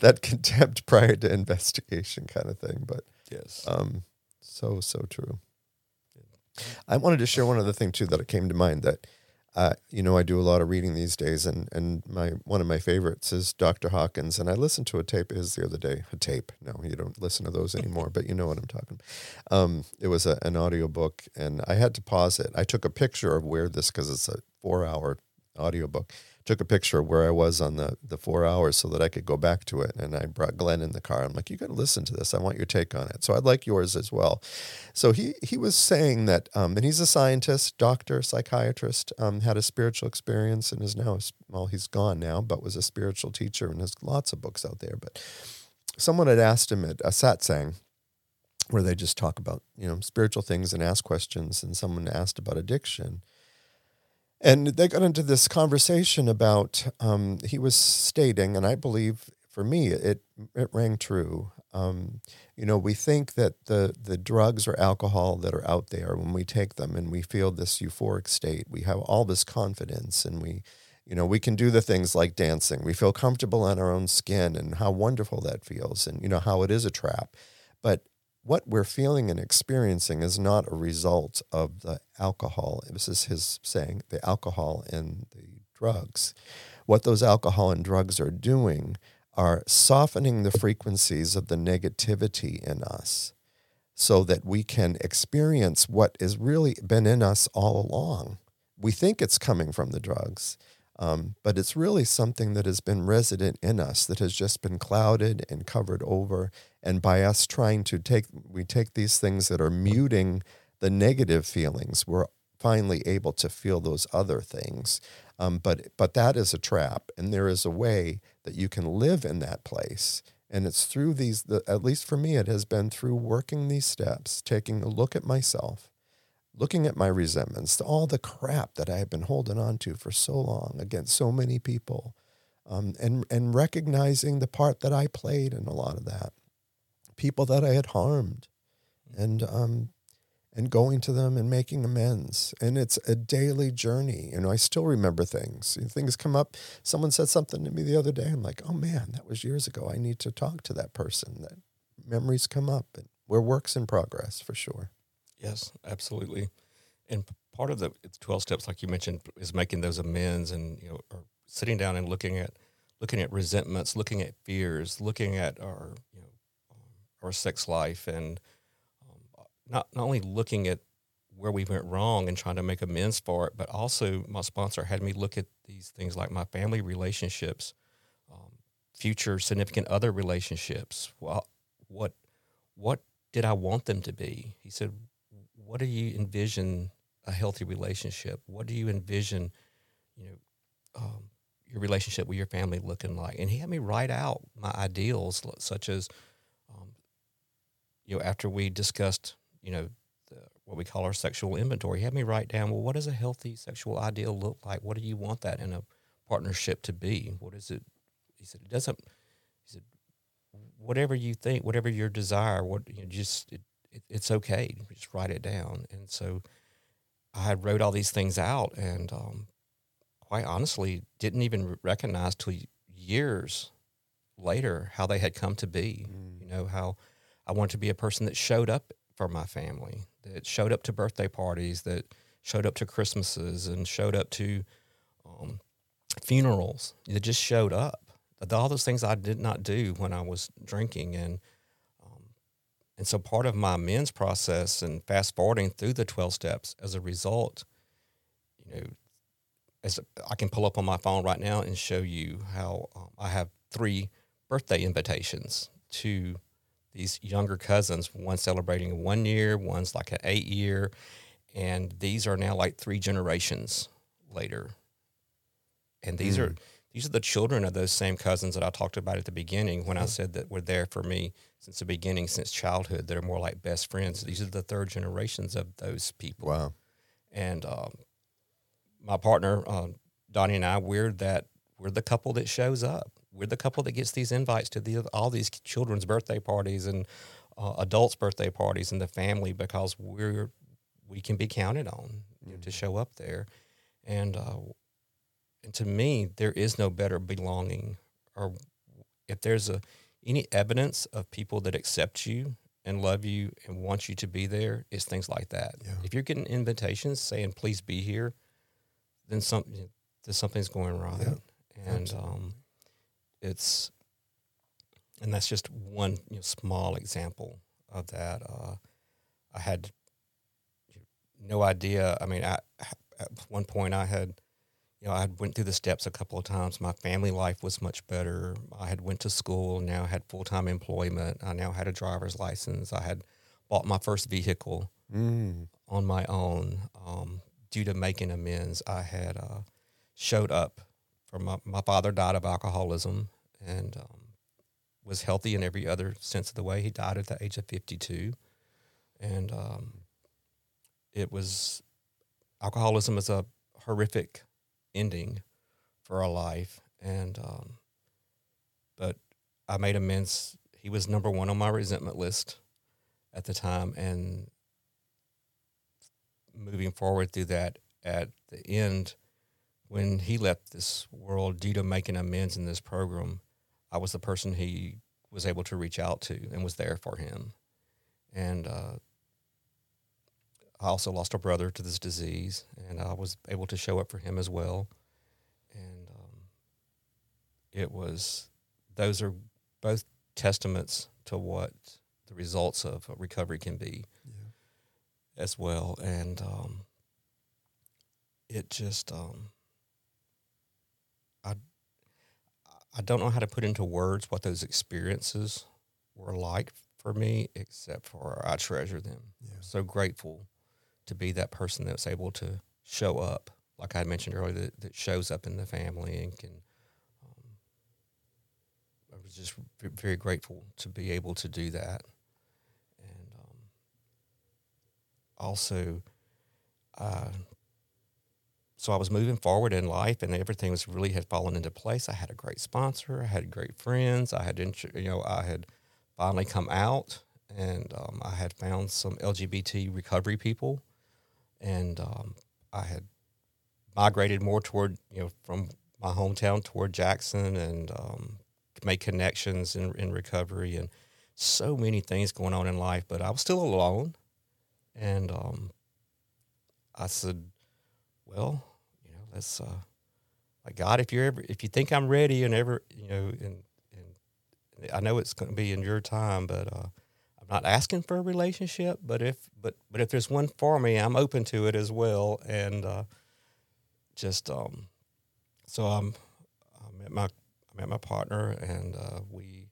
that contempt prior to investigation kind of thing. But Yes. um, so so true. I wanted to share one other thing too that came to mind that. Uh, you know, I do a lot of reading these days, and, and my one of my favorites is Dr. Hawkins. And I listened to a tape his the other day. A tape? No, you don't listen to those anymore, but you know what I'm talking. Um, it was a, an audio book, and I had to pause it. I took a picture of where this because it's a four hour audio book. Took a picture of where I was on the the four hours so that I could go back to it. And I brought Glenn in the car. I'm like, you got to listen to this. I want your take on it. So I'd like yours as well. So he he was saying that, um, and he's a scientist, doctor, psychiatrist, um, had a spiritual experience, and is now well, he's gone now, but was a spiritual teacher, and has lots of books out there. But someone had asked him at a satsang, where they just talk about you know spiritual things and ask questions, and someone asked about addiction. And they got into this conversation about um, he was stating, and I believe for me it it rang true. Um, you know, we think that the the drugs or alcohol that are out there when we take them and we feel this euphoric state, we have all this confidence and we you know, we can do the things like dancing. We feel comfortable in our own skin and how wonderful that feels and you know how it is a trap. But what we're feeling and experiencing is not a result of the alcohol. This is his saying, the alcohol and the drugs. What those alcohol and drugs are doing are softening the frequencies of the negativity in us so that we can experience what has really been in us all along. We think it's coming from the drugs. Um, but it's really something that has been resident in us that has just been clouded and covered over. And by us trying to take, we take these things that are muting the negative feelings, we're finally able to feel those other things. Um, but but that is a trap, and there is a way that you can live in that place. And it's through these, the, at least for me, it has been through working these steps, taking a look at myself, looking at my resentments, all the crap that I have been holding on to for so long against so many people, um, and and recognizing the part that I played in a lot of that, people that I had harmed, and um, and going to them and making amends. And it's a daily journey. You know, I still remember things. Things come up. Someone said something to me the other day. I'm like, oh man, that was years ago. I need to talk to that person. That memories come up, and we're works in progress for sure. Yes, absolutely. And part of the 12 steps, like you mentioned, is making those amends and, you know, or sitting down and looking at, looking at resentments, looking at fears, looking at our, you know, our sex life and um, not, not only looking at where we went wrong and trying to make amends for it, but also my sponsor had me look at these things like my family relationships, um, future significant other relationships. Well, what, what did I want them to be? He said, what do you envision a healthy relationship? What do you envision, you know, um, your relationship with your family looking like? And he had me write out my ideals, such as, um, you know, after we discussed, you know, the, what we call our sexual inventory, he had me write down, well, what does a healthy sexual ideal look like? What do you want that in a partnership to be? What is it? He said, it doesn't, he said, whatever you think, whatever your desire, what you know, just it, it, it's okay. Just write it down. And so I wrote all these things out, and um, quite honestly, didn't even recognize till years later how they had come to be. Mm. You know how I wanted to be a person that showed up for my family, that showed up to birthday parties, that showed up to Christmases, and showed up to um, funerals. That just showed up. All those things I did not do when I was drinking, and and so part of my amends process and fast forwarding through the 12 steps as a result, you know, as I can pull up on my phone right now and show you how um, I have three birthday invitations to these younger cousins, one celebrating one year, one's like an eight year, and these are now like three generations later. And these mm. are these are the children of those same cousins that I talked about at the beginning when I said that were there for me since the beginning, since childhood. That are more like best friends. These are the third generations of those people. Wow. And um, my partner, um, Donnie, and I, we're that we're the couple that shows up. We're the couple that gets these invites to the, all these children's birthday parties and uh, adults' birthday parties and the family because we're we can be counted on you know, to mm-hmm. show up there. And uh, and to me, there is no better belonging, or if there's a any evidence of people that accept you and love you and want you to be there is things like that. Yeah. If you're getting invitations saying "Please be here," then something then something's going wrong, yeah. and um, it's and that's just one you know, small example of that. Uh, I had no idea. I mean, I, at one point I had you know, I went through the steps a couple of times. My family life was much better. I had went to school, now had full time employment. I now had a driver's license. I had bought my first vehicle mm. on my own. Um, due to making amends, I had uh, showed up. For my, my father died of alcoholism and um, was healthy in every other sense of the way. He died at the age of fifty two, and um, it was alcoholism is a horrific ending for our life. And, um, but I made amends. He was number one on my resentment list at the time. And moving forward through that, at the end, when he left this world due to making amends in this program, I was the person he was able to reach out to and was there for him. And uh, I also lost a brother to this disease, and I was able to show up for him as well. And um, it was, those are both testaments to what the results of recovery can be yeah. as well. And um, it just, um, I don't know how to put into words what those experiences were like for me, except for I treasure them. Yeah. So grateful to be that person that's able to show up, like I mentioned earlier, that, that shows up in the family and can. Um, I was just very grateful to be able to do that, and um, also, uh, so I was moving forward in life, and everything was really had fallen into place. I had a great sponsor, I had great friends, I had you know I had finally come out, and um, I had found some LGBT recovery people, and um, I had migrated more toward you know from my hometown toward Jackson, and um, made connections in in recovery, and so many things going on in life. But I was still alone, and um, I said, "Well, you know, let's." Uh, like God, if you're ever, if you think I'm ready, and ever, you know, and and I know it's going to be in your time, but uh, I'm not asking for a relationship. But if, but, but if there's one for me, I'm open to it as well. And uh, just, um, so I'm, I met my, I met my partner, and uh, we,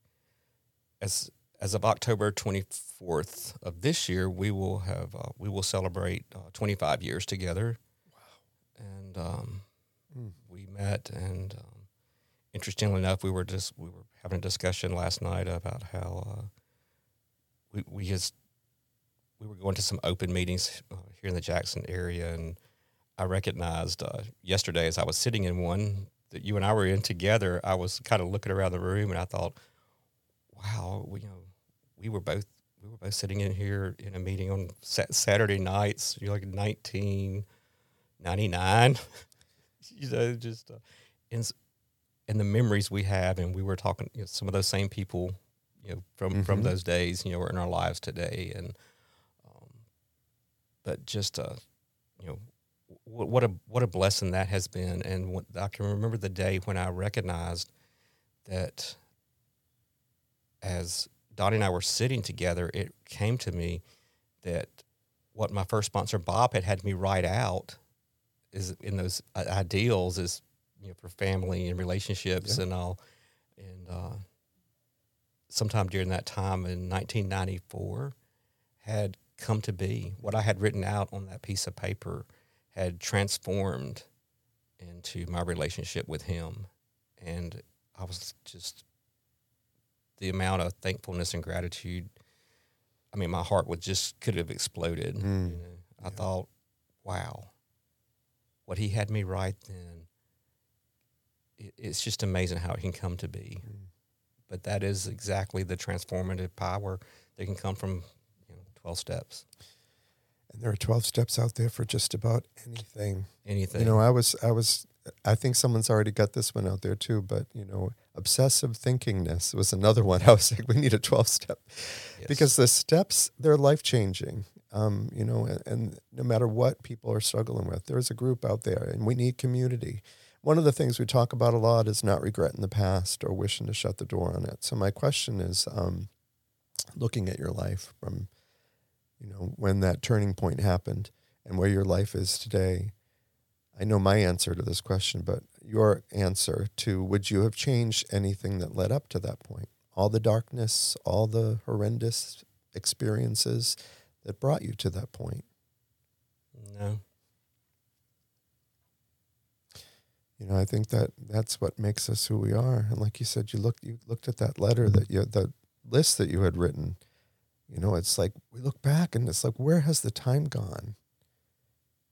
as as of October 24th of this year, we will have, uh, we will celebrate uh, 25 years together. Wow! And um, Mm. we met, and um, interestingly enough, we were just we were having a discussion last night about how uh, we we just we were going to some open meetings uh, here in the Jackson area, and I recognized uh, yesterday as I was sitting in one that you and I were in together. I was kind of looking around the room, and I thought, "Wow, we, you know, we were both we were both sitting in here in a meeting on sa- Saturday nights, you know, like nineteen ninety nine. you know, just uh, and and the memories we have, and we were talking, you know, some of those same people, you know, from from Mhm. those days, you know, we're in our lives today, and um, but just uh, you know, what, what a what a blessing that has been, and what, I can remember the day when I recognized that as Dottie and I were sitting together, it came to me that what my first sponsor Bob had had me write out is in those i- ideals is you know for family and relationships Yeah. and all and uh, sometime during that time in 1994 had come to be what i had written out on that piece of paper had transformed into my relationship with him and i was just the amount of thankfulness and gratitude i mean my heart would just could have exploded Mm. you know? i Yeah. thought wow what he had me write then it, it's just amazing how it can come to be Mm. But that is exactly the transformative power that can come from you know 12 steps And there are 12 steps out there for just about anything. anything You know, I was, I was, I think someone's already got this one out there too, but you know, obsessive thinkingness was another one. I was like, we need a 12 step Yes. because the steps, they're life changing. Um, you know, and, and no matter what people are struggling with, there's a group out there and we need community. One of the things we talk about a lot is not regretting the past or wishing to shut the door on it. So my question is, um, looking at your life from, you know, when that turning point happened and where your life is today, I know my answer to this question, but your answer to would you have changed anything that led up to that point? All the darkness, all the horrendous experiences that brought you to that point. no You know, I think that that's what makes us who we are. And like you said, you looked you looked at that letter that you the list that you had written. You know, it's like we look back and it's like where has the time gone?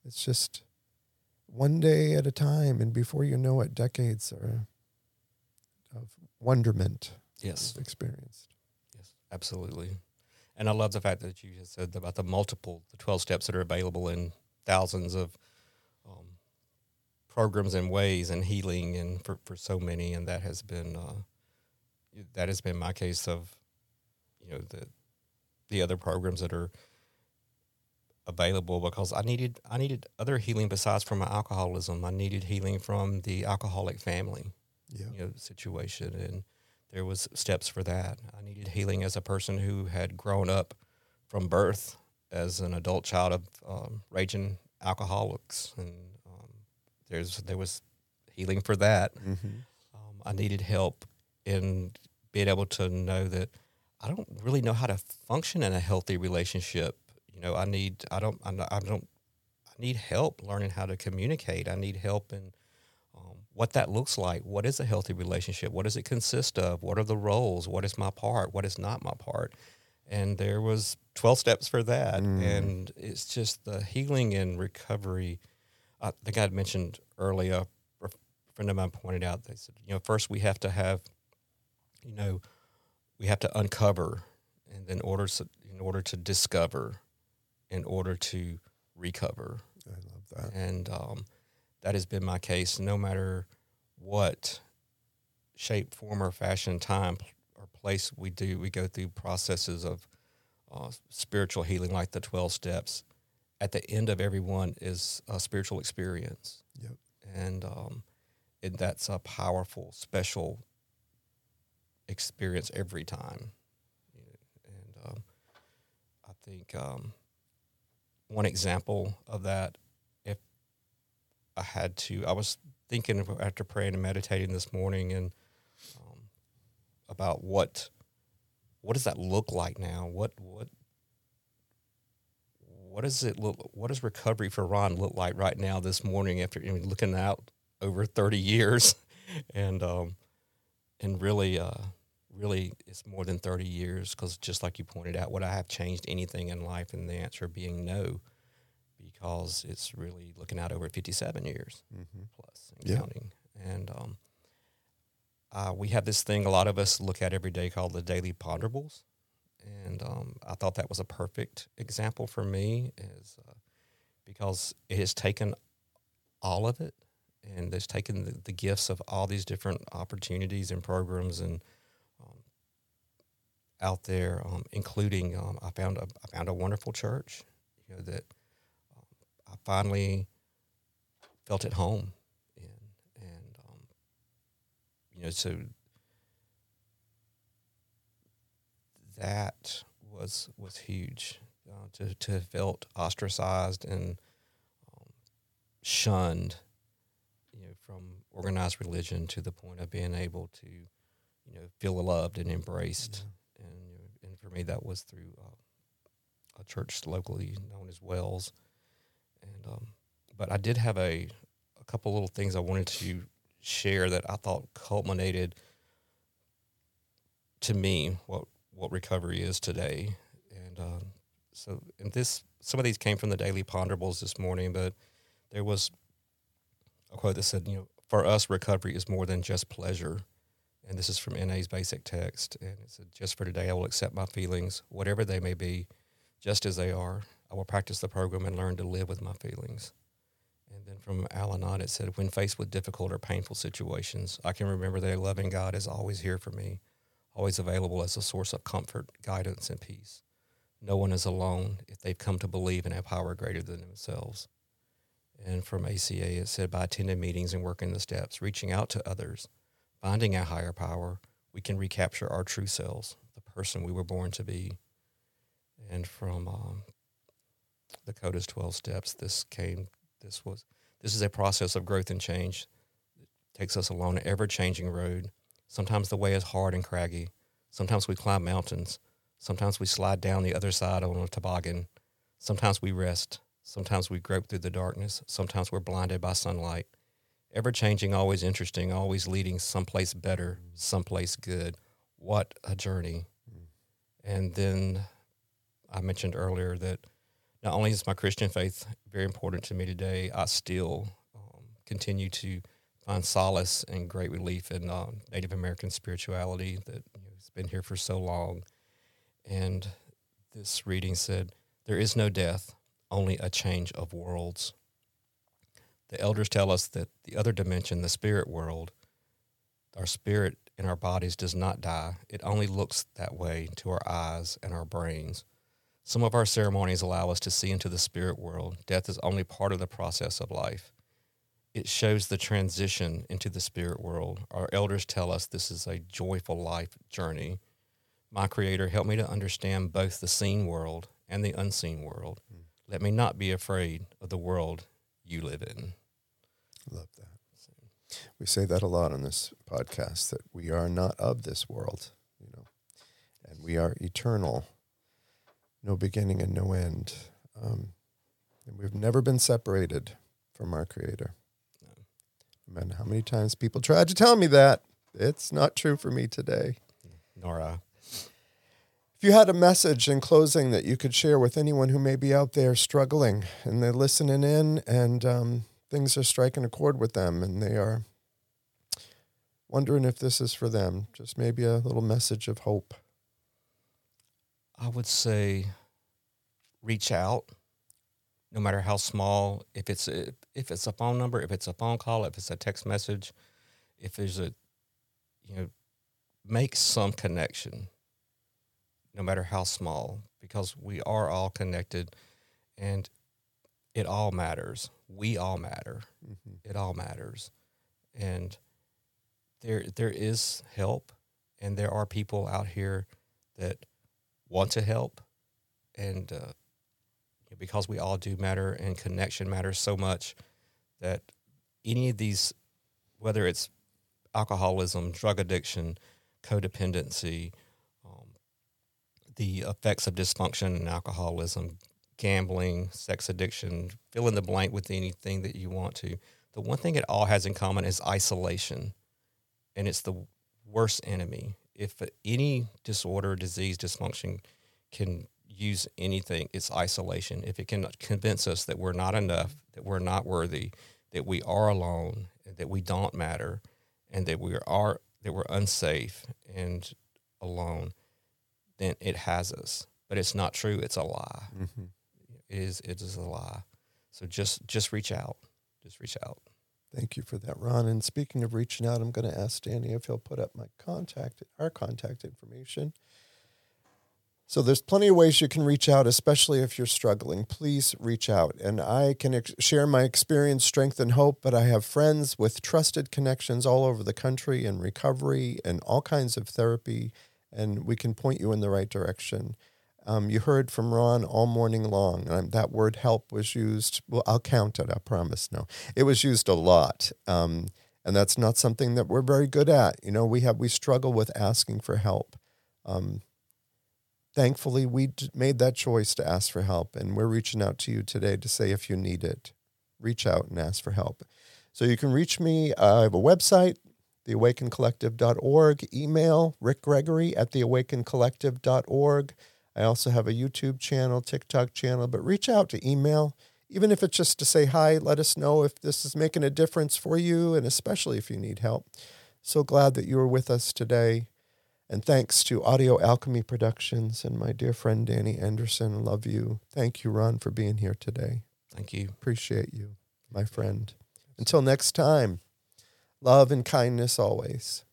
It's just one day at a time, and before you know it, decades are of wonderment yes experienced. Yes, absolutely. And I love the fact that you just said about the multiple, the 12 steps that are available in thousands of programs and ways and healing and for, for so many. And that has been, uh, that has been my case of, you know, the, the other programs that are available because I needed, I needed other healing besides from my alcoholism. I needed healing from the alcoholic family Yeah. you know situation and there was steps for that i needed healing as a person who had grown up from birth as an adult child of um, raging alcoholics and there's there was healing for that Mm-hmm. um, I needed help in being able to know that I don't really know how to function in a healthy relationship. You know, I need I don't I don't I need help learning how to communicate. I need help in um, what that looks like. What is a healthy relationship? What does it consist of? What are the roles? What is my part? What is not my part? And there was 12 steps for that. Mm. And it's just the healing and recovery. I think I mentioned earlier, a friend of mine pointed out, they said, you know, first we have to have, you know, we have to uncover and then order in order to discover in order to recover. I love that. And um, that has been my case no matter what shape, form, or fashion, time, or place we do. We go through processes of uh, spiritual healing, like the 12 steps. At the end of everyone is a spiritual experience. Yep. And, um, and that's a powerful, special experience every time. And um, I think um, one example of that if I had to. I was thinking after praying and meditating this morning and um, about what what does that look like now? What what what does it look? What does recovery for Ron look like right now this morning after you know, looking out over thirty years, and um, and really uh, really it's more than thirty years because just like you pointed out, would I have changed anything in life? And the answer being no because it's really looking out over 57 years mm-hmm. plus and yeah. counting. And um, uh, we have this thing a lot of us look at every day called the daily ponderables. And um, I thought that was a perfect example for me is uh, because it has taken all of it and it's taken the, the, gifts of all these different opportunities and programs and um, out there, um, including um, I found a, I found a wonderful church, you know, that – I finally felt at home in, and um, you know, so that was was huge uh, to to have felt ostracized and um, shunned, you know, from organized religion to the point of being able to, you know, feel loved and embraced, and you know, and for me that was through uh, a church locally known as Wells. And um, but I did have a a couple little things I wanted to share that I thought culminated to me what what recovery is today. And um, so, and this some of these came from the daily ponderables this morning, but there was a quote that said, you know, for us, recovery is more than just pleasure. And this is from NA's basic text. And it said, just for today, I will accept my feelings, whatever they may be, just as they are, I will practice the program and learn to live with my feelings. And then from Al Anon, it said, when faced with difficult or painful situations, I can remember that a loving God is always here for me, always available as a source of comfort, guidance, and peace. No one is alone if they've come to believe in a power greater than themselves. And from ACA, it said, by attending meetings and working the steps, reaching out to others, finding a higher power, we can recapture our true selves, the person we were born to be. And from um, the Coda's 12 steps. This came, this was, this is a process of growth and change. It takes us along an ever changing road. Sometimes the way is hard and craggy. Sometimes we climb mountains. Sometimes we slide down the other side on a toboggan. Sometimes we rest. Sometimes we grope through the darkness. Sometimes we're blinded by sunlight. Ever changing, always interesting, always leading someplace better, someplace good. What a journey. And then I mentioned earlier that not only is my Christian faith very important to me today, I still um, continue to find solace and great relief in uh, Native American spirituality that you know, has been here for so long. And this reading said, There is no death, only a change of worlds. The elders tell us that the other dimension, the spirit world, our spirit in our bodies does not die. It only looks that way to our eyes and our brains. Some of our ceremonies allow us to see into the spirit world. Death is only part of the process of life. It shows the transition into the spirit world. Our elders tell us this is a joyful life journey. My Creator, help me to understand both the seen world and the unseen world. Mm. Let me not be afraid of the world you live in. Love that. We say that a lot on this podcast that we are not of this world, you know, and we are eternal, no beginning and no end. Um, and we've never been separated from our Creator. Man, how many times people tried to tell me that? It's not true for me today. Nora. If you had a message in closing that you could share with anyone who may be out there struggling and they're listening in and um, things are striking a chord with them and they are wondering if this is for them, just maybe a little message of hope. I would say reach out, no matter how small. If it's a, if it's a phone number, if it's a phone call, if it's a text message, if there's a, you know, make some connection, no matter how small, because we are all connected, and it all matters. We all matter. Mm-hmm. It all matters, and there there is help, and there are people out here that want to help, and uh, because we all do matter, and connection matters so much that any of these, whether it's alcoholism, drug addiction, codependency, um, the effects of dysfunction and alcoholism, gambling, sex addiction, fill in the blank with anything that you want to. The one thing it all has in common is isolation, and it's the worst enemy. If any disorder, disease, dysfunction can use anything, it's isolation. If it can convince us that we're not enough, that we're not worthy, that we are alone, that we don't matter, and that we are that we're unsafe and alone, then it has us. But it's not true. It's a lie. Mm-hmm. It is. It is a lie. So just just reach out. Just reach out. Thank you for that, Ron. And speaking of reaching out, I'm going to ask Danny if he'll put up my contact, our contact information. So there's plenty of ways you can reach out, especially if you're struggling. Please reach out. And I can ex- share my experience, strength, and hope, but I have friends with trusted connections all over the country in recovery and all kinds of therapy, and we can point you in the right direction. Um, you heard from Ron all morning long. and that word help was used. Well, I'll count it, I promise. No, it was used a lot. Um, and that's not something that we're very good at. You know, we have we struggle with asking for help. Um, thankfully, we made that choice to ask for help, and we're reaching out to you today to say if you need it, reach out and ask for help. So you can reach me. Uh, I have a website, theawakencollective.org, email Rick Gregory at theawakencollective.org. I also have a YouTube channel, TikTok channel, but reach out to email, even if it's just to say hi, let us know if this is making a difference for you, and especially if you need help. So glad that you were with us today. And thanks to Audio Alchemy Productions and my dear friend Danny Anderson. Love you. Thank you, Ron, for being here today. Thank you. Appreciate you, my friend. Until next time, love and kindness always.